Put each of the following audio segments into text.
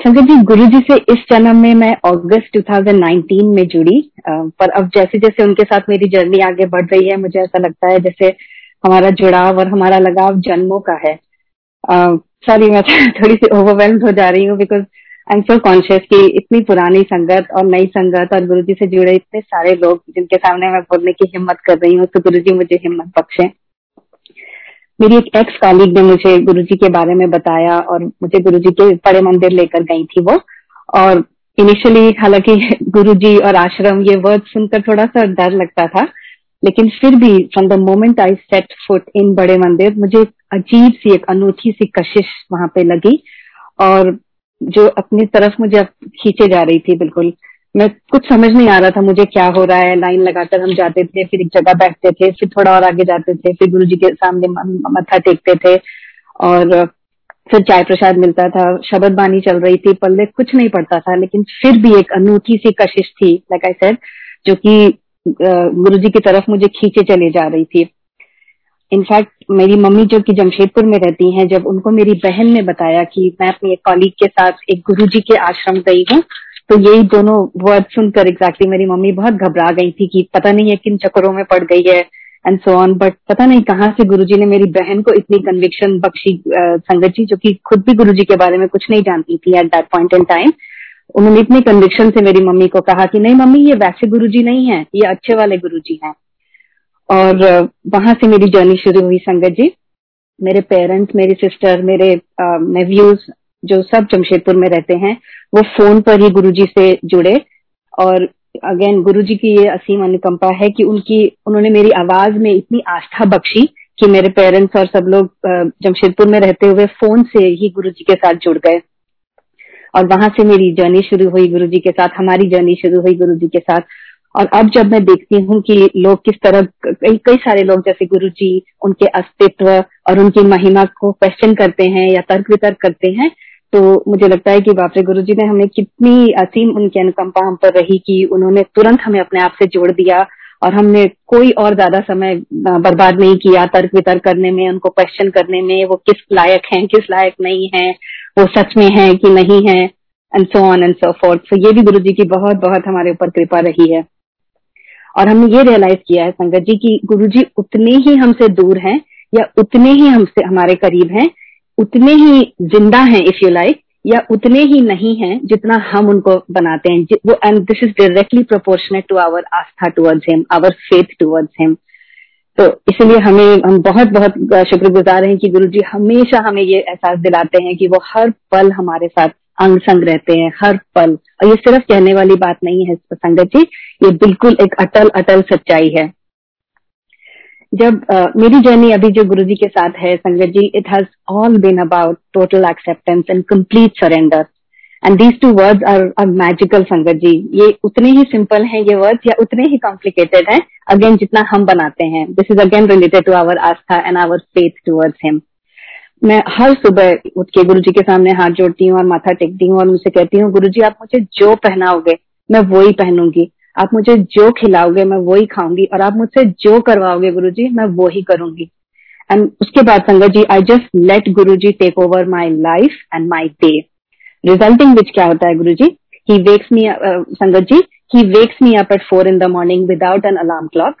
संगत जी गुरु जी से इस जन्म में मैं अगस्त 2019 में जुड़ी पर अब जैसे जैसे उनके साथ मेरी जर्नी आगे बढ़ रही है, मुझे ऐसा लगता है जैसे हमारा जुड़ाव और हमारा लगाव जन्मों का है। सॉरी मैं थोड़ी सी ओवरवेल्म हो जा रही हूँ because I am so conscious कि इतनी पुरानी संगत और नई संगत और गुरु जी से जुड़े इतने सारे लोग जिनके सामने मैं बोलने की हिम्मत कर रही हूँ तो गुरु जी मुझे हिम्मत बख्शे। मेरी एक एक्स कॉलीग ने मुझे गुरुजी के बारे में बताया और मुझे गुरुजी के बड़े मंदिर लेकर गई थी वो। और इनिशियली हालाँकि गुरुजी और आश्रम ये वर्ड सुनकर थोड़ा सा डर लगता था, लेकिन फिर भी from the moment I set foot in बड़े मंदिर, मुझे अजीब सी, एक अनूठी सी कशिश वहाँ पे लगी और जो अपनी तरफ़ मुझे खींचे जा रही थी बिल्कुल। मैं कुछ समझ नहीं आ रहा था मुझे क्या हो रहा है, लाइन लगाकर हम जाते थे, फिर एक जगह बैठते थे, फिर थोड़ा और आगे जाते थे, फिर गुरु जी के सामने मत्था टेकते थे और फिर चाय प्रसाद मिलता था, शब्द बानी चल रही थी, पल्ले कुछ नहीं पड़ता था, लेकिन फिर भी एक अनूठी सी कशिश थी लाइक आई सेड जो कि गुरु जी की तरफ़ मुझे खींचे चले जा रही थी। इनफैक्ट मेरी मम्मी जो कि जमशेदपुर में रहती हैं, जब उनको मेरी बहन ने बताया कि मैं अपनी एक कॉलीग के साथ एक गुरु जी के आश्रम गई हूँ तो यही दोनों वर्ड सुनकर एग्जैक्टली मेरी मम्मी बहुत घबरा गई थी कि पता नहीं है किन चक्करों में पड़ गई है एंड सो ऑन बट पता नहीं कहाँ से गुरुजी ने मेरी बहन को इतनी कन्विक्शन बख्शी संगत जी, जो कि खुद भी गुरुजी के बारे में कुछ नहीं जानती थी at that point in time उन्होंने इतनी कन्विक्शन से मेरी मम्मी को कहा कि नहीं मम्मी, ये वैसे गुरुजी नहीं है, ये अच्छे वाले गुरुजी हैं। और वहाँ से मेरी जर्नी शुरू हुई संगत जी। मेरे पेरेंट्स मेरी सिस्टर मेरे नेव्यूज जो सब जमशेदपुर में रहते हैं, वो फ़ोन पर ही गुरुजी से जुड़े। और अगेन गुरुजी की ये असीम अनुकंपा है कि उनकी, उन्होंने मेरी आवाज़ में इतनी आस्था बख्शी कि मेरे पेरेंट्स और सब लोग जमशेदपुर में रहते हुए फ़ोन से ही गुरुजी के साथ जुड़ गए। और वहाँ से मेरी जर्नी शुरू हुई गुरुजी के साथ, हमारी जर्नी शुरू हुई गुरुजी के साथ। और अब जब मैं देखती हूँ कि लोग किस तरह, कई कई सारे लोग जैसे गुरु जी उनके अस्तित्व और उनकी महिमा को क्वेश्चन करते हैं या तर्क वितर्क करते हैं तो मुझे लगता है कि बापरे गुरु जी ने हमें कितनी असीम उनकी अनुकंपा हम पर रही कि उन्होंने तुरंत हमें अपने आप से जोड़ दिया और हमने कोई और ज़्यादा समय बर्बाद नहीं किया तर्क वितर्क करने में, उनको क्वेश्चन करने में, वो किस लायक हैं, किस लायक नहीं है, वो सच में है कि नहीं है and so on and so forth तो ये भी गुरु जी की बहुत बहुत हमारे ऊपर कृपा रही है। और हमने ये रियलाइज़ किया है संगत जी, की गुरु जी उतने ही हमसे दूर हैं या उतने ही हमसे, हमारे करीब हैं उतने ही ज़िंदा हैं इफ़ यू लाइक या उतने ही नहीं हैं जितना हम उनको बनाते हैं। वो and this is directly proportionate to our Aastha towards him our faith towards him तो इसलिए हमें, हम बहुत बहुत शुक्रगुजार हैं कि गुरु जी हमेशा हमें ये एहसास दिलाते हैं कि वो हर पल हमारे साथ अंग संग रहते हैं, हर पल। और ये सिर्फ़ कहने वाली बात नहीं है, संगत जी, ये बिल्कुल एक अटल अटल सच्चाई है। जब uh, मेरी जर्नी अभी जो गुरु जी के साथ है Sangat ji it has all been about total acceptance and complete surrender and these two words are are magical Sangat ji. ये उतने ही सिंपल हैं ये वर्ड्स या उतने ही कॉम्प्लिकेटेड हैं? अगेन जितना हम बनाते हैं. This is again related to our Aastha and our faith towards him मैं हर सुबह उठ के गुरु जी के सामने हाथ जोड़ती हूँ और माथा टेकती हूँ और उनसे कहती हूँ गुरु जी आप मुझे जो पहनाओगे मैं वो ही पहनूँगी. आप मुझे जो खिलाओगे मैं वो ही खाऊँगी और आप मुझसे जो करवाओगे गुरु जी मैं वो ही करूँगी। एंड उसके बाद संगत जी I just let Guru ji take over my life and my day resulting which क्या होता है गुरु जी ही वेक्स मी संगत जी ही wakes me up at four in the morning without an alarm clock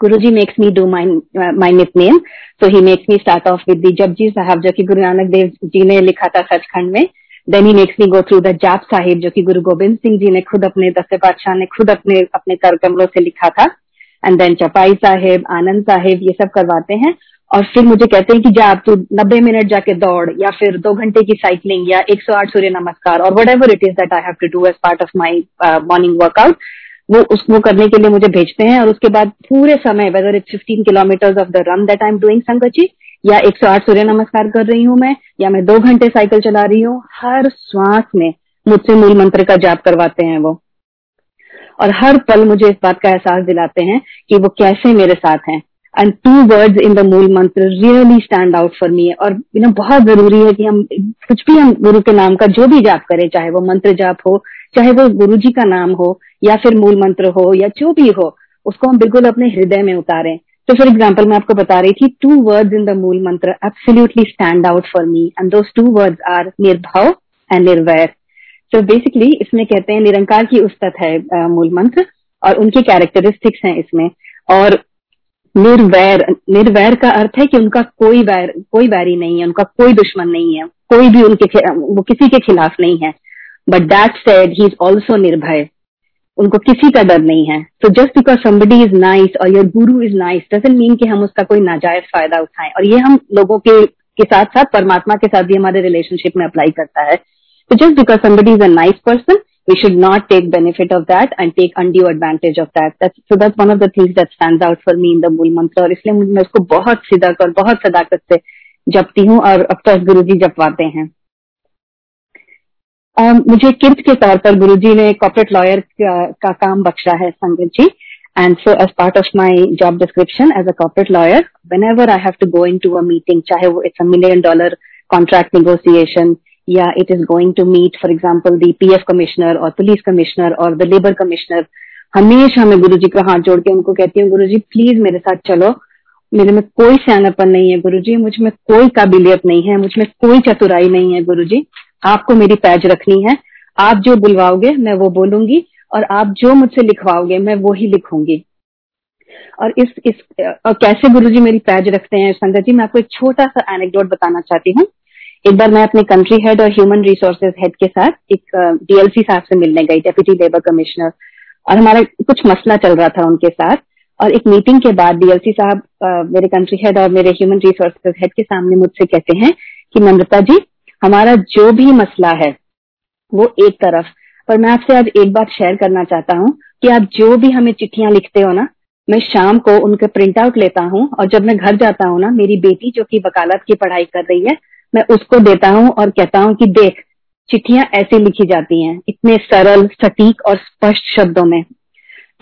Guruji makes me do my uh, my nickname. So he makes me start off with the Japji Sahab जो कि गुरु नानक देव जी ने लिखा था सचखंड में then he makes me go through the Jaap Sahib जो कि गुरु गोविंद सिंह जी ने खुद अपने दस पातशाह ने खुद अपने अपने कर कमलों से लिखा था एंड देन चपाई साहिब आनंद साहिब ये सब करवाते हैं और फिर मुझे कहते हैं कि जा आप तू नब्बे मिनट जाके दौड़ या फिर दो घंटे की साइकिलिंग या 108 सूर्य नमस्कार और whatever it is that I have to do as part of my morning workout वो उसको करने के लिए मुझे भेजते हैं और उसके बाद पूरे समय whether it's fifteen kilometre of the run that I am doing संगची या 108 सूर्य नमस्कार कर रही हूँ मैं, या मैं दो घंटे साइकिल चला रही हूँ, हर श्वास में मुझसे मूल मंत्र का जाप करवाते हैं वो। और हर पल मुझे इस बात का एहसास दिलाते हैं कि वो कैसे मेरे साथ हैं। And two words in the Mool Mantar really stand out for me और यू नो बहुत ज़रूरी है कि हम, कुछ भी हम गुरु के नाम का जो भी जाप करें, चाहे वो मंत्र जाप हो, चाहे वो गुरु जी का नाम हो, या फिर मूल मंत्र हो, या जो भी हो, उसको हम बिल्कुल अपने हृदय में उतारें। तो फॉर एग्ज़ाम्पल मैं आपको बता रही थी two words in the Mool Mantar absolutely stand out for me and those two words are निर्भव and निर्वैर सो बेसिकली इसमें कहते हैं निरंकार की उस्तत है मूल मंत्र और उनकी कैरेक्टरिस्टिक्स हैं इसमें। और निर्वैर निर्वैर का अर्थ है कि उनका कोई वैर कोई वैरी नहीं है, उनका कोई दुश्मन नहीं है, कोई भी उनके वो किसी के खिलाफ नहीं है। But that said he is also निर्भय उनको किसी का डर नहीं है। तो just because somebody is nice और your guru is nice doesn't mean कि हम उसका कोई नाजायज फ़ायदा उठाएँ। और ये हम लोगों के के साथ साथ परमात्मा के साथ भी हमारे रिलेशनशिप में अप्लाई करता है। तो just because somebody is a nice person we should not take benefit of that and take undue advantage of that. That's, so that's one of the things that stands out for me in मूल मंत्र और इसलिए मैं उसको बहुत सिदक और बहुत सदाकत से जपती हूँ और अफकोर्स गुरु जी जपवाते हैं। Um, मुझे किर्त के तौर पर गुरुजी ने कॉर्पोरेट लॉयर का काम बख्शा है, sangat ji. And so as part of my job description as a corporate lawyer when I have to go into a चाहे वो it's million dollar contract negotiation या it is going to meet for example the P commissioner और police commissioner और the labour commissioner हमेशा मैं गुरु जी को हाथ जोड़ के उनको कहती हूँ गुरु जी प्लीज़ मेरे साथ चलो. मेरे में कोई सियानपन नहीं है गुरु जी मुझमें कोई काबिलियत नहीं है, मुझमें कोई चतुराई नहीं है गुरु जी आपको मेरी पैज रखनी है। आप जो बुलवाओगे, मैं वो बोलूँगी और आप जो मुझसे लिखवाओगे, मैं वो ही लिखूँगी। और इस इस, और कैसे गुरु जी मेरी पैज रखते हैं, संगत जी, मैं आपको एक छोटा सा एनेक्डोट बताना चाहती हूँ। एक बार मैं अपने कंट्री हेड और ह्यूमन रिसोर्सेज हेड के साथ एक डीएलसी साहब से मिलने गई डेप्यूटी लेबर कमिश्नर और हमारा कुछ मसला चल रहा था उनके साथ। और एक मीटिंग के बाद डीएलसी साहब मेरे कंट्री हेड और मेरे ह्यूमन रिसोर्सेज हेड के सामने मुझसे कहते हैं कि, नम्रता जी हमारा जो भी मसला है, वो एक तरफ़। पर मैं आपसे आज एक बात शेयर करना चाहता हूँ कि आप जो भी हमें चिट्ठियाँ लिखते हो ना, मैं शाम को उनके प्रिंट आउट लेता हूँ और जब मैं घर जाता हूँ ना, मेरी बेटी जो कि वकालत की पढ़ाई कर रही है, मैं उसको देता हूँ और कहता हूँ कि देख, चिट्ठियाँ ऐसे लिखी जाती हैं, इतने सरल, सटीक और स्पष्ट शब्दों में।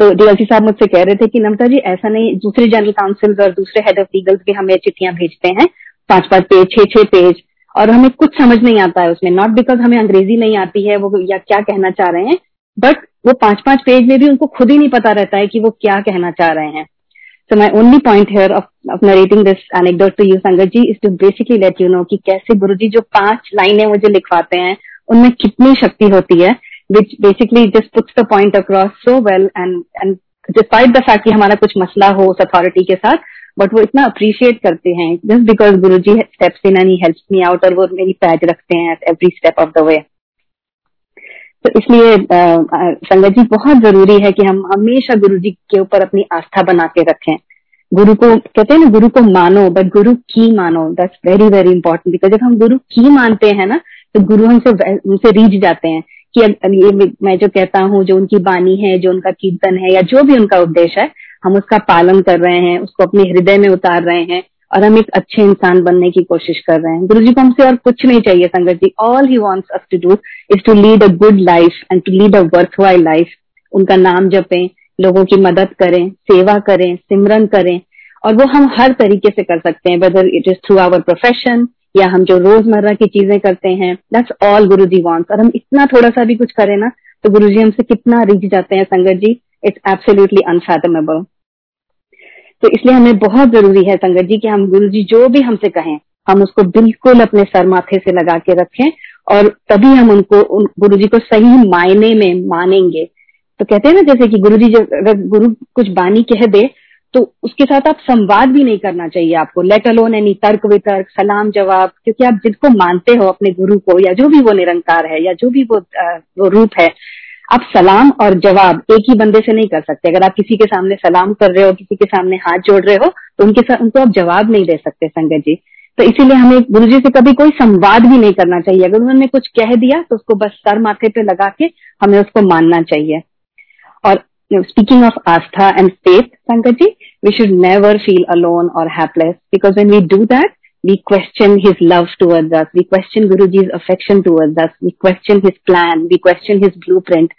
तो डीएलसी साहब मुझसे कह रहे थे कि नमता जी, ऐसा नहीं, दूसरे जनरल काउंसिल और दूसरे हेड ऑफ़ लीगल्स भी हमें चिट्ठियाँ भेजते हैं। पाँच पाँच पेज छह छह पेज और हमें कुछ समझ नहीं आता है उसमें नॉट बिकॉज़ हमें अंग्रेज़ी नहीं आती है, वो या क्या कहना चाह रहे हैं बट वो पाँच पाँच पेज में भी उनको खुद ही नहीं पता रहता है कि वो क्या कहना चाह रहे हैं। So my only point here of narrating this anecdote to you sangat ji is to basically let you know कि कैसे गुरु जी जो पाँच लाइने मुझे लिखवाते हैं, उनमें कितनी शक्ति होती है which basically just puts the point across so well and and despite the fact कि हमारा कुछ मसला हो उस अथॉरिटी के साथ बट वो इतना अप्रिशिएट करते हैं just because Guru ji steps in and he helps me out और वो मेरी पैज रखते हैं every step of the way तो इसलिए संगत जी, बहुत ज़रूरी है कि हम हमेशा गुरु जी के ऊपर अपनी आस्था बना के रखें। गुरु को, कहते हैं ना, गुरु को मानो बट गुरु की मानो that's very very important because जब हम गुरु की मानते हैं ना तो गुरु हमसे उनसे रीझ जाते हैं कि ये मैं जो कहता हूँ, जो उनकी बानी है, जो उनका कीर्तन है, या जो भी उनका उद्देश्य है हम उसका पालन कर रहे हैं, उसको अपने हृदय में उतार रहे हैं और हम एक अच्छे इंसान बनने की कोशिश कर रहे हैं। गुरु जी को हमसे और कुछ नहीं चाहिए sangat ji. All he wants us to do is to lead a good life and to lead a worthwhile life उनका नाम जपें, लोगों की मदद करें, सेवा करें, सिमरन करें और वो हम हर तरीके से कर सकते हैं whether it is through our profession या हम जो रोज़मर्रा की चीज़ें करते हैं। That's all Guru ji wants और हम इतना थोड़ा सा भी कुछ करें ना तो गुरु जी हमसे कितना रिझ जाते हैं संगत जी? इट्स एब्सोल्युटली अनफैथमेबल तो इसलिए हमें बहुत ज़रूरी है संगत जी कि हम गुरु जी जो भी हमसे कहें, हम उसको बिल्कुल अपने सर माथे से लगा के रखें और तभी हम उनको, उन गुरु जी को सही मायने में मानेंगे। तो कहते हैं ना जैसे कि गुरु जी जब, अगर गुरु कुछ बानी कह दे तो उसके साथ आप संवाद भी नहीं करना चाहिए आपको। लेट अलोन एनी तर्क वितर्क, सलाम जवाब, क्योंकि आप जिसको मानते हो अपने गुरु को, या जो भी वो निरंकार है, या जो भी वो वो रूप है आप सलाम और जवाब एक ही बंदे से नहीं कर सकते। अगर आप किसी के सामने सलाम कर रहे हो, किसी के सामने हाथ जोड़ रहे हो तो उनके साथ उनको आप जवाब नहीं दे सकते संगत जी। तो इसीलिए हमें गुरु जी से कभी कोई संवाद भी नहीं करना चाहिए। अगर उन्होंने कुछ कह दिया तो उसको बस सर माथे पे लगा के हमें उसको मानना चाहिए। और speaking of Aastha and faith sangat ji we should never feel alone और hapless because when we do that we question his love towards us. We question Guruji's affection towards us. We question his plan. We question his blueprint.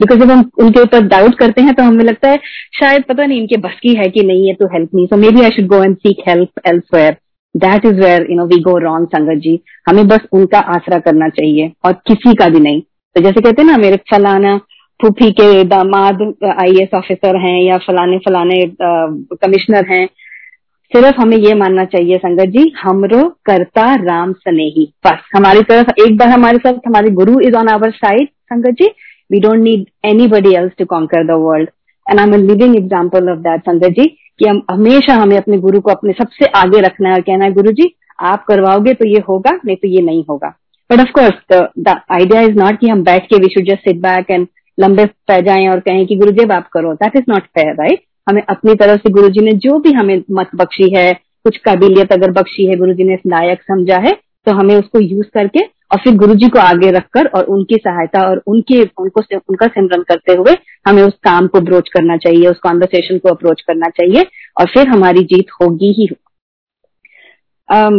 Because जब हम उनके ऊपर doubt करते हैं तो हमें लगता है, शायद पता नहीं इनके बस की है कि नहीं है तो help me so maybe I should go and seek help elsewhere that is where you know we go wrong sangat ji हमें बस उनका आसरा करना चाहिए और किसी का भी नहीं तो जैसे कहते हैं ना, मेरे फलाना फूफी के दामाद आई ऑफिसर हैं या फलाने फलाने कमिश्नर हैं सिर्फ़ हमें ये मानना चाहिए संगत जी, हमरो करता राम स्नेही। बस, हमारी तरफ़, एक बार हमारे साथ, हमारे गुरु is on our side sangat ji. We don't need anybody else to conquer the world and I am living example of that sangat ji, कि हम हमेशा हमें अपने गुरु को अपने सबसे आगे रखना है। और कहना है, गुरु जी, आप करवाओगे तो ये होगा, नहीं तो ये नहीं होगा। But of course the idea is not कि हम बैठ के we should just sit back and लंबे पै जाए और कहें कि गुरु जी आप करो। That is not fair right हमें अपनी तरफ़ से गुरु जी ने जो भी हमें मत बख्शी है कुछ काबिलियत अगर बख्शी है गुरु जी ने लायक समझा है तो हमें उसको यूज़ करके और फिर गुरु जी को आगे रखकर और उनकी सहायता और उनके उनको उनका सिमरन करते हुए हमें उस काम को अप्रोच करना चाहिए उस कॉन्वर्सेशन को अप्रोच करना चाहिए और फिर हमारी जीत होगी ही um,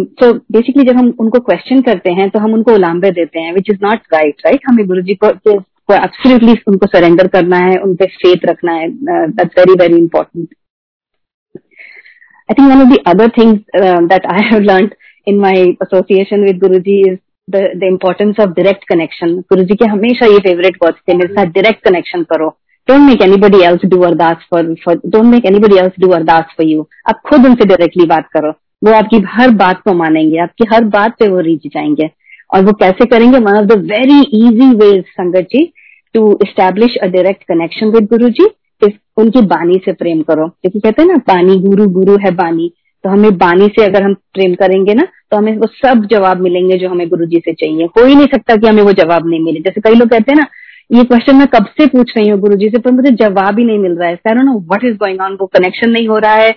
बेसिकली जब हम उनको क्वेश्चन करते हैं तो हम उनको उलाम्बे देते हैं which is not right right हमें गुरु जी को को एब्सोल्युटली उनको सरेंडर करना है उन पे फेथ रखना है that's very very important I think one of the other things that I have learn in my association with Guruji is the importance of direct connection Guruji के हमेशा ये फेवरेट वर्ड्स थे मेरे साथ डायरेक्ट कनेक्शन करो don't make anybody else do Ardas for for don't make anybody else do Ardas for you आप खुद उनसे डायरेक्टली बात करो। वो आपकी हर बात को मानेंगे, आपकी हर बात पे वो रीच जाएँगे। और वो कैसे करेंगे? One of the very easy way sangat ji to establish a direct connection with Guru ji इस उनकी बानी से प्रेम करो। क्योंकि कहते हैं ना बानी गुरु गुरु है बानी तो हमें बानी से अगर हम प्रेम करेंगे ना तो हमें वो सब जवाब मिलेंगे जो हमें गुरु जी से चाहिए। हो ही नहीं सकता कि हमें वो जवाब नहीं मिले। जैसे कई लोग कहते हैं ना, ये क्वेश्चन मैं कब से पूछ रही हूँ गुरु जी से, पर मुझे जवाब ही नहीं मिल रहा है। No what is going on वो कनेक्शन नहीं हो रहा है।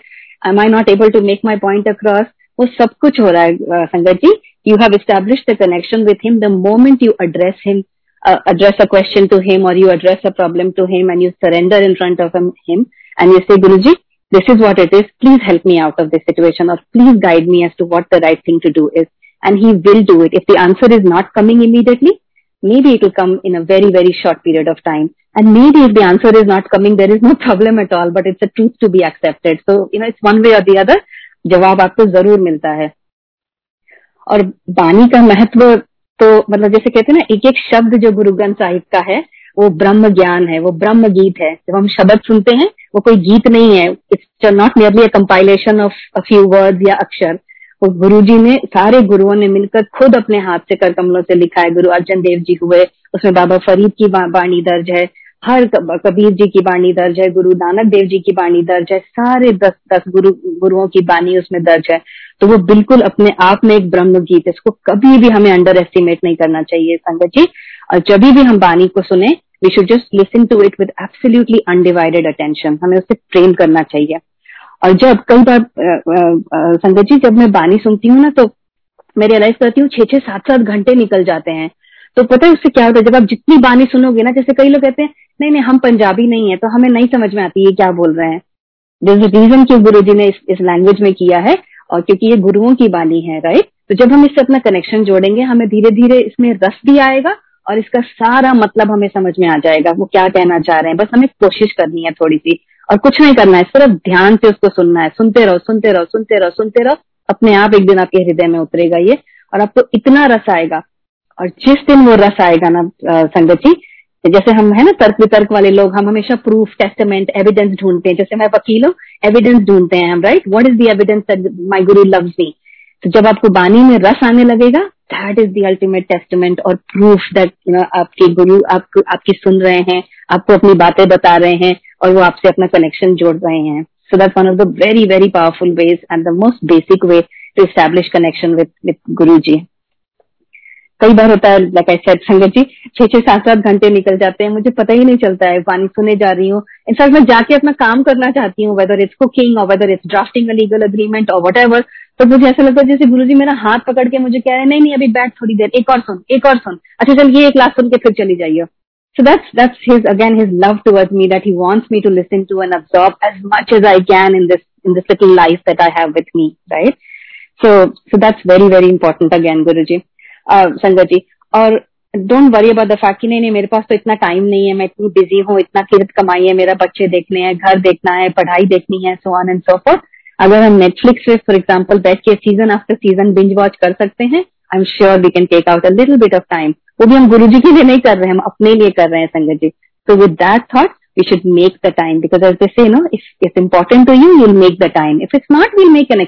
Am I not able to make my point across वो सब कुछ हो रहा है संगत जी you have established the connection with him the moment you address him uh, address a question to him or you address a problem to him and you surrender in front of him, him and you say guruji this is what it is please help me out of this situation or please guide me as to what the right thing to do is and he will do it if the answer is not coming immediately maybe it will come in a very very short period of time and maybe if the answer is not coming there is no problem at all but it's a truth to be accepted so you know it's one way or the other जवाब आपको जरूर मिलता है और बानी का महत्व तो मतलब जैसे कहते हैं ना एक एक शब्द जो गुरु ग्रंथ साहिब का है, वो ब्रह्म ज्ञान है, वो ब्रह्म गीत है। जब हम शब्द सुनते हैं, वो कोई गीत नहीं है। It's not nearly a compilation of a few words या अक्षर। वो गुरु जी ने, सारे गुरुओं ने मिलकर खुद अपने हाथ से कर कमलों से लिखा है, गुरु अर्जन देव जी हुए, उसमें बाबा फरीद की बाणी दर्ज है। हर कबीर जी की बाणी दर्ज है, गुरु नानक देव जी की बाणी दर्ज है, सारे दस दस गुरु, गुरुओं की बाणी उसमें दर्ज है। तो वो बिल्कुल अपने आप में एक ब्रह्म गीत है, इसको कभी भी हमें अंडर एस्टिमेट नहीं करना चाहिए संगत जी। और जब भी हम बानी को सुने we should just listen to it with absolutely undivided attention हमें उससे प्रेम करना चाहिए। और जब, कई बार संगत जी, जब मैं बानी सुनती हूँ ना तो मैं रियलाइज़ करती हूँ, छह छह, सात सात घंटे निकल जाते हैं। तो पता है उससे क्या होता है जब आप जितनी बानी सुनोगे ना जैसे कई लोग कहते हैं नहीं नहीं हम पंजाबी नहीं है तो हमें नहीं समझ में आती ये क्या बोल रहे हैं? रीजन क्यों गुरु जी ने इस, इस लैंग्वेज में किया है और क्योंकि ये गुरुओं की बानी है राइट तो जब हम इससे अपना कनेक्शन जोड़ेंगे हमें धीरे धीरे इसमें रस भी आएगा और इसका सारा मतलब हमें समझ में आ जाएगा वो क्या कहना चाह रहे हैं। बस हमें कोशिश करनी है थोड़ी सी और कुछ नहीं करना है सिर्फ़ ध्यान से उसको सुनना है। सुनते रहो सुनते रहो सुनते रहो सुनते रहो अपने आप एक दिन आपके हृदय में उतरेगा ये और आपको इतना रस आएगा। और जिस दिन वो रस आएगा ना संगत जी जैसे हम, है ना, तर्क वितर्क वाले लोग, हम हमेशा प्रूफ टेस्टमेंट एविडेंस ढूंढते हैं। जैसे मैं वकील हूँ एविडेंस ढूंढते हैं हम right what is the evidence my guru loves me तो जब आपको बानी में रस आने लगेगा that is the ultimate testament और प्रूफ दैट यू नो आपके गुरु आप आपकी सुन रहे हैं, आपको अपनी बातें बता रहे हैं और वो आपसे अपना कनेक्शन जोड़ रहे हैं। So that one of the very very powerful ways and the most basic way to establish connection with with Guru ji कई बार होता है लाइक आई सेड संगत जी छह छह सात सात घंटे निकल जाते हैं मुझे पता ही नहीं चलता है पानी सुने जा रही हूँ। इनफैक्ट मैं जाके अपना काम करना चाहती हूँ वेदर इट्स कुकिंग और whether it's drafting a legal agreement और वट एवर तो मुझे ऐसा लगता है जैसे गुरु जी मेरा हाथ पकड़ के मुझे कह रहे हैं नहीं नहीं अभी बैठ थोड़ी देर एक और सुन एक और सुन। अच्छा चल ये एक क्लास सुन के फिर चली जाइए So that's that's his again his love towards me that he wants me to listen to and absorb as much as I can in this in this little life that I have with me, right? So so that's very very important again, Guruji, uh, ji. और don't worry about the fact कि नहीं नहीं मेरे पास तो इतना time नहीं है मैं इतनी बिज़ी हूँ इतना किरत कमाई है मेरा बच्चे देखने हैं घर देखना है पढ़ाई देखनी है so on and so forth अगर हम नेटफ्लिक्स पे फॉर एग्ज़ाम्पल बैठ के season after season binge watch कर सकते हैं I am sure we can take out a little bit of time वो भी हम गुरु जी के लिए नहीं कर रहे हैं हम अपने लिए कर रहे हैं संगत जी। तो with that thought we should make the time because as they say, no, if it's important to you, you'll make the time. If it's not, we'll make an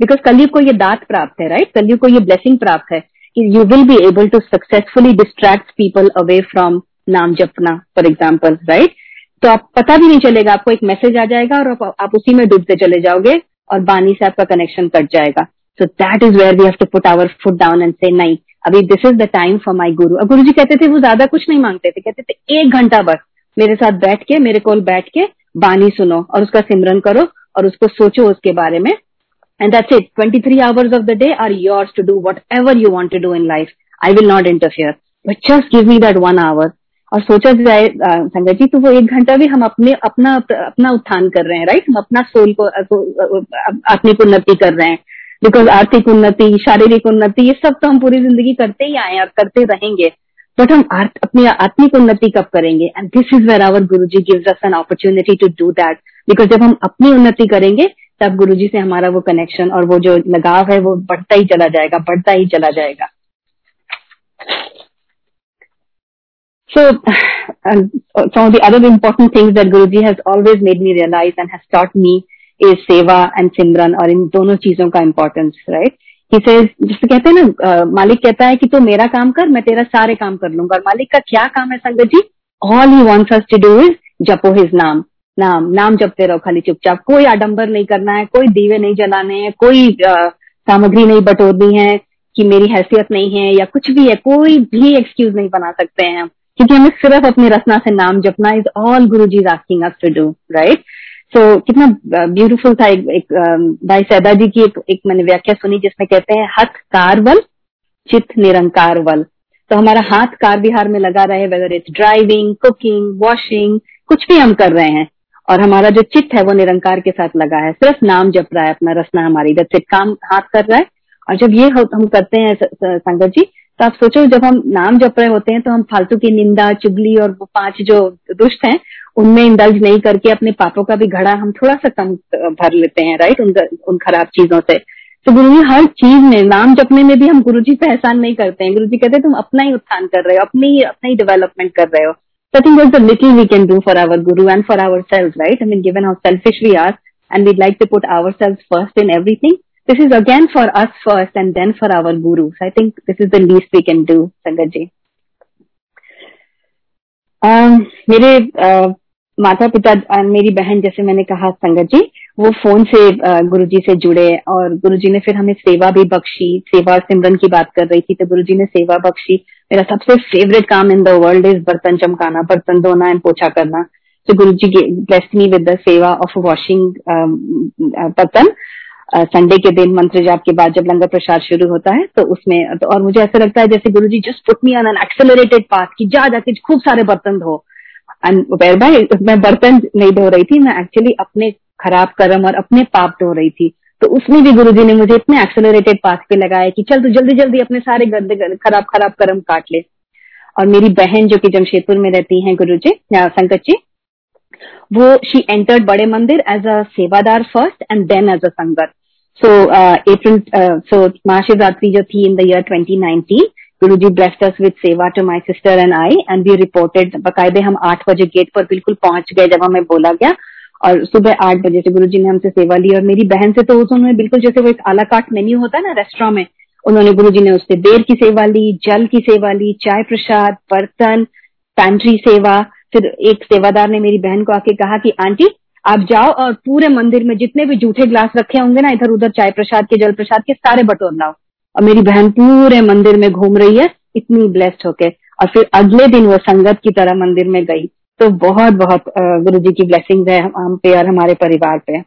कलयुग को ये दात प्राप्त है राइट कलयुग को ये ब्लेसिंग प्राप्त है। कि you will be able to successfully distract people away from नाम जपना फॉर एग्ज़ाम्पल राइट तो आप पता भी नहीं चलेगा आपको एक मैसेज आ जाएगा और आप, उसी में डूबते चले जाओगे और बानी से आपका कनेक्शन कट जाएगा। So that is where we have to put our foot down and say नहीं अभी this is the time for my guru अब गुरु जी कहते थे वो ज़्यादा कुछ नहीं मांगते थे कहते थे एक घंटा बस मेरे साथ बैठ के मेरे कोल बैठ के बानी सुनो और उसका सिमरन करो और उसको सोचो उसके बारे में and that's it 23 hours of the day are yours to do whatever you want to do in life. I will not interfere. But just give me that one hour. और सोचा जाए संगत जी तो वो एक घंटा भी हम अपने, अपना अपना उत्थान कर रहे हैं राइट हम अपना सोल को आत्मिक उन्नति कर रहे हैं। बिकॉज़ आर्थिक उन्नति, शारीरिक उन्नति, ये सब तो हम पूरी ज़िंदगी करते ही आए और करते रहेंगे। बट हम अपनी आत्मिक उन्नति कब करेंगे? And this is where our Guru ji gives an opportunity to do that because जब हम अपनी उन्नति करेंगे तब गुरु जी से हमारा वो कनेक्शन और वो जो लगाव है वो बढ़ता ही चला जाएगा बढ़ता ही चला जाएगा। So, um, some of the other important things that Guruji has always made me realize and has taught me is seva and simran और इन दोनों चीज़ों का importance, right? He says, कहते हैं ना मालिक कहता है कि तू मेरा काम कर मैं तेरा सारे काम कर लूँगा। और मालिक का क्या काम है sangat ji? All he wants to do is जपो हिज नाम। नाम नाम जपते रहो खाली चुपचाप। कोई आडंबर नहीं करना है कोई दीवे नहीं जलाने हैं कोई सामग्री नहीं बटोरनी है कि मेरी हैसियत नहीं है या कुछ भी है कोई भी एक्सक्यूज नहीं बना सकते हैं क्योंकि हमें सिर्फ़ अपनी रचना से नाम जपना is all Guru ji asking us to do right so कितना ब्यूटीफुल था एक, एक भाई सैदा जी की एक, एक मैंने व्याख्या सुनी जिसमें कहते हैं हथ कारवल चित निरंकार वल। तो हमारा हाथ कार विहार में लगा रहे whether it's driving cooking washing कुछ भी हम कर रहे हैं। और हमारा जो चित्त है वो निरंकार के साथ लगा है। सिर्फ़ नाम जप रहा है, अपना रसना हमारी जब काम हाथ कर रहा है। और जब ये हम करते हैं संगत जी तो आप सोचो, जब हम नाम जप रहे होते हैं तो हम फालतू की निंदा, चुगली और वो पाँच जो दुष्ट हैं, उनमें इंडल्ज नहीं करके अपने पापों का भी घड़ा हम थोड़ा सा कम भर लेते हैं, राइट? उन उन खराब चीज़ों से। तो गुरु जी, हर चीज़ में, नाम जपने में भी हम गुरु जी पे एहसान नहीं करते हैं। गुरु जी कहते हैं, तुम अपना ही उत्थान कर रहे हो, अपनी अपना ही डेवलपमेंट कर रहे हो। So I think that's the little we can do for our guru and for ourselves, right? I mean, given how selfish we are and we'd like to put ourselves first in everything, this is again for us first and then for our guru. So I think this is the least we can do, Sangat. Um, मेरे uh, माता पिता मेरी बहन जैसे मैंने कहा संगत जी वो फ़ोन से गुरु जी से जुड़े और गुरु जी ने फिर हमें सेवा भी बख्शी सेवा सिमरन की बात कर रही थी तो गुरु जी ने सेवा बख्शी मेरा सबसे फेवरेट काम इन द वर्ल्ड इज़ बर्तन चमकाना, बर्तन धोना एंड पोछा करना। तो Guru ji blessed me with the सेवा ऑफ़ वॉशिंग बर्तन। संडे के दिन मंत्र जाप के बाद जब लंगर प्रसाद शुरू होता है तो उसमें तो और मुझे ऐसा लगता है जैसे Guru ji just put me on an accelerated path की जा, जाके खूब सारे बर्तन धो। एंड मैं बर्तन नहीं धो रही थी, मैं एक्चुअली अपने खराब कर्म और अपने पाप धो रही थी। तो उसमें भी गुरु जी ने मुझे इतने एक्सेलरेटेड पाथ पे लगाया कि चल तू जल्दी जल्दी अपने सारे गंदे खराब खराब कर्म काट ले और मेरी बहन जो कि जमशेदपुर में रहती हैं गुरु जी संकट जी वो शी एंटर्ड बड़े मंदिर एज अ सेवादार first and then as a sangat April, uh, so Mahashivratri jo thi in the year 2019, Guruji blessed us with seva to my sister and I, and we reported. बकायदे हम आठ बजे gate पर बिल्कुल पहुँच गए जब हमें बोला गया और सुबह आठ बजे से गुरु जी ने हमसे सेवा ली और मेरी बहन से तो उन्होंने बिल्कुल जैसे वो एक आला काट मेन्यू होता है ना रेस्टोरेंट में, उन्होंने गुरु जी ने उससे देर की सेवा ली, जल की सेवा ली, चाय प्रसाद, बर्तन पैंट्री सेवा। फिर एक सेवादार ने मेरी बहन को आके कहा कि, आंटी, आप जाओ और पूरे मंदिर में जितने भी जूठे ग्लास रखे होंगे ना, इधर उधर चाय प्रसाद के, जल प्रसाद के, सारे बटोर लाओ। और मेरी बहन पूरे मंदिर में घूम रही है, इतनी ब्लेस्ड होके। और फिर अगले दिन वो संगत की तरह मंदिर में गई। तो बहुत बहुत गुरु जी की ब्लेसिंग है हम पे और हमारे परिवार पे।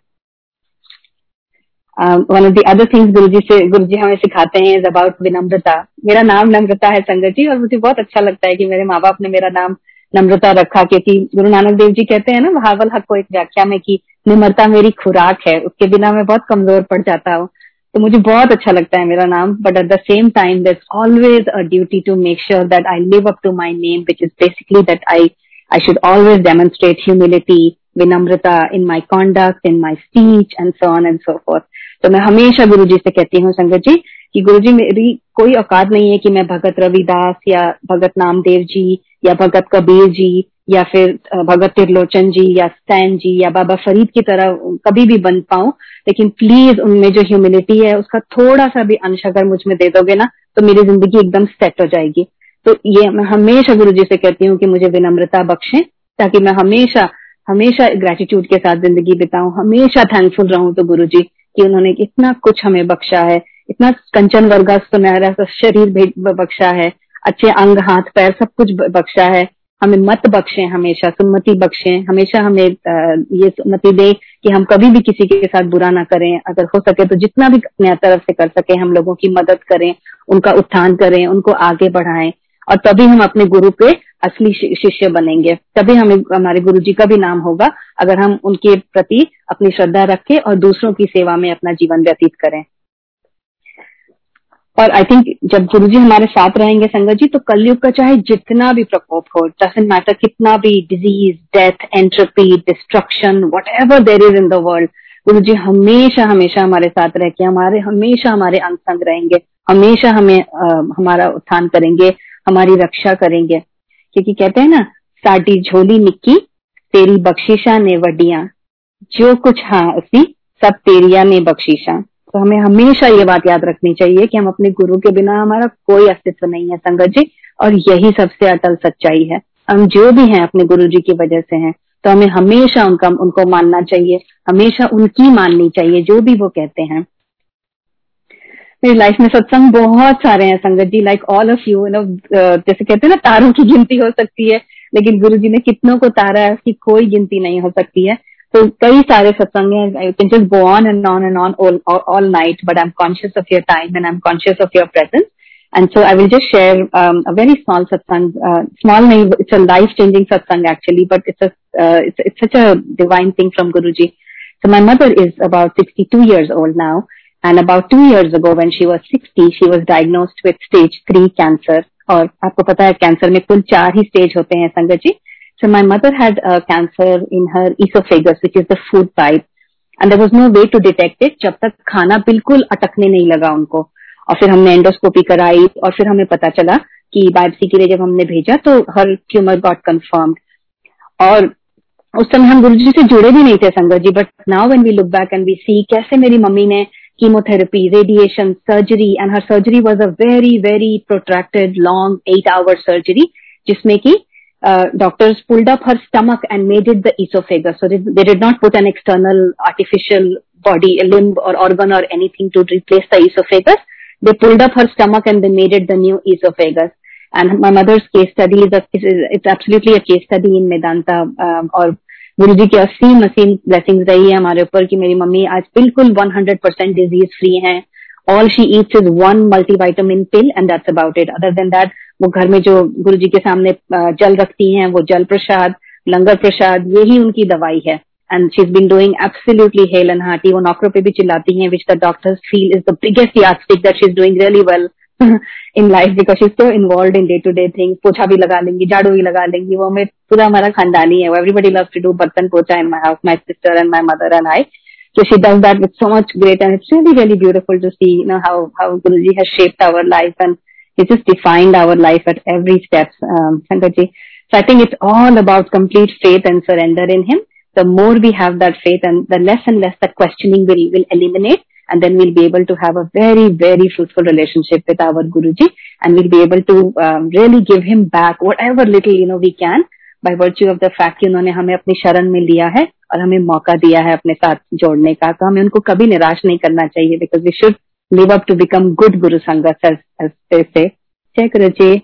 One of the other things Guru ji से गुरु जी हमें सिखाते हैं इज़ अबाउट विनम्रता। मेरा नाम नम्रता है संगत जी और मुझे बहुत अच्छा लगता है कि मेरे माँ बाप ने मेरा नाम नम्रता रखा क्योंकि गुरु नानक देव जी कहते हैं ना बहावल हक को एक व्याख्या में कि निम्रता मेरी खुराक है, उसके बिना मैं बहुत कमज़ोर पड़ जाता हूँ। तो मुझे बहुत अच्छा लगता है मेरा नाम but at the same time there always a duty to make sure that I live up to my name which is basically that I I should always demonstrate humility विनम्रता in my conduct in my speech and so on and so forth तो मैं हमेशा गुरु जी से कहती हूँ, संगत जी, कि गुरु जी मेरी कोई औकात नहीं है कि मैं भगत रविदास या भगत नामदेव जी, या भगत कबीर जी, या फिर भगत त्रिलोचन जी, या सैन जी, या बाबा फरीद की तरह कभी भी बन पाऊँ। लेकिन प्लीज़ उनमें जो ह्यूमिलिटी है, उसका थोड़ा सा भी अंश अगर मुझमें दे दोगे ना तो मेरी ज़िंदगी एकदम सेट हो जाएगी। तो ये मैं हमेशा गुरु जी से कहती हूँ कि मुझे विनम्रता बख्शे, ताकि मैं हमेशा हमेशा ग्रेटिट्यूड के साथ ज़िंदगी बिताऊं, हमेशा थैंकफुल रहूँ तो गुरु जी कि उन्होंने इतना कुछ हमें बख्शा है, इतना कंचन वर्गा सुनहरा शरीर बख्शा है, अच्छे अंग, हाथ, पैर सब कुछ बख्शा है, हमें मत बख्शे हमेशा सुन्मति बख्शे, हमेशा हमें ये सुन्मति दे कि हम कभी भी किसी के साथ बुरा ना करें, अगर हो सके तो जितना भी अपने तरफ़ से कर सके हम लोगों की मदद करें, उनका उत्थान करें, उनको आगे बढ़ाएँ। और तभी हम अपने गुरु के असली शिष्य बनेंगे। तभी हमें हमारे गुरु जी का भी नाम होगा अगर हम उनके प्रति अपनी श्रद्धा रखें और दूसरों की सेवा में अपना जीवन व्यतीत करें। और आई थिंक जब गुरु जी हमारे साथ रहेंगे संगत जी तो कलयुग का चाहे जितना भी प्रकोप हो डजेंट मैटर कितना भी disease death entropy destruction whatever there is in the world Guru ji हमेशा हमेशा हमारे साथ रह के हमारे हमेशा हमारे अंग संग रहेंगे हमेशा हमें आ, हमारा उत्थान करेंगे। हमारी रक्षा करेंगे। क्योंकि कहते हैं ना, साडी झोली निक्की, तेरी बख्शिशा ने वडिया। जो कुछ हाँ उसी सब तेरिया ने बख्शिशा। तो हमें हमेशा ये बात याद रखनी चाहिए कि हम अपने गुरु के बिना हमारा कोई अस्तित्व नहीं है, संगत जी, और यही सबसे अटल सच्चाई है। हम जो भी हैं अपने गुरु जी की वजह से हैं तो हमें हमेशा उनका, उनको मानना चाहिए। हमेशा उनकी माननी चाहिए, जो भी वो कहते हैं। मेरी लाइफ में सत्संग बहुत सारे हैं sangat ji like all of you know जैसे कहते हैं ना तारों की गिनती हो सकती है लेकिन गुरु जी ने कितनों को तारा है उसकी कोई गिनती नहीं हो सकती है तो कई सारे सत्संग हैं I can just go on and on and on all night but I am conscious of your time and I am conscious of your presence so I will just share um, a very small satsang, uh, small, it's a life-changing satsang actually, but it's a, uh, it's, it's such a divine thing from Guruji. So my mother is about 62 years old now, and about two years ago when she was 60, she was diagnosed with stage 3 cancer. और आपको पता है cancer में कुल चार ही stage होते हैं संगत जी। My mother had a cancer in her esophagus, which is the food pipe, and there was no way to detect it जब तक खाना बिल्कुल अटकने नहीं लगा उनको। और फिर हमने एंडोस्कोपी कराई और फिर हमें पता चला कि बायोप्सी के लिए जब हमने भेजा तो हर ट्यूमर गॉट कंफर्म्ड और उस समय हम गुरु जी से जुड़े भी नहीं थे sangat ji but now when we look back and we see कैसे मेरी मम्मी ने chemotherapy radiation surgery and her surgery was a very very protracted long eight hour surgery जिसमें की uh, doctors pulled up her stomach and made it the esophagus. So they, they did not put an external artificial body, a limb or organ or anything to replace the esophagus. They pulled up her stomach and they made it the new esophagus. And my mother's case study is, a, is it's absolutely a case study in Medanta um, और गुरु जी की असीम असीम blessings रही है हमारे ऊपर कि मेरी mummy आज बिल्कुल 100 परसेंट डिज़ीज़ फ्री हैं। All she eats is one multivitamin pill and that's about it other than that वो घर में जो गुरु जी के सामने जल रखती हैं, वो जल प्रसाद, लंगर प्रसाद, यही उनकी दवाई है। And she is been doing absolutely hale and hearty वो नौकरों पे भी चिल्लाती हैं which the doctors feel is the biggest यास्टिक that she is doing really well in life because she is so involve in day to day things पोछा भी लगा लेंगी, झाड़ू भी लगा लेंगी, वो हमें पूरा हमारा खानदानी है एवरीबडी लव टू डू बर्तन पोछा in my house my sister and my mother and I So she does that with so much great and it's really, really beautiful to see, you know, how, how Guruji has shaped our life and He just defined our life at every step, um, Sankaji. So I think it's all about complete faith and surrender in Him. The more we have that faith and the less and less that questioning will, will eliminate and then we'll be able to have a very, very fruitful relationship with our Guruji and we'll be able to um, really give him back whatever little, you know, we can by virtue of the fact कि उन्होंने हमें अपनी शरण में लिया है और हमें मौका दिया है अपने साथ जोड़ने का तो हमें उनको कभी निराश नहीं करना चाहिए because we should live up to become good गुरु संगत से जय गुरु जी।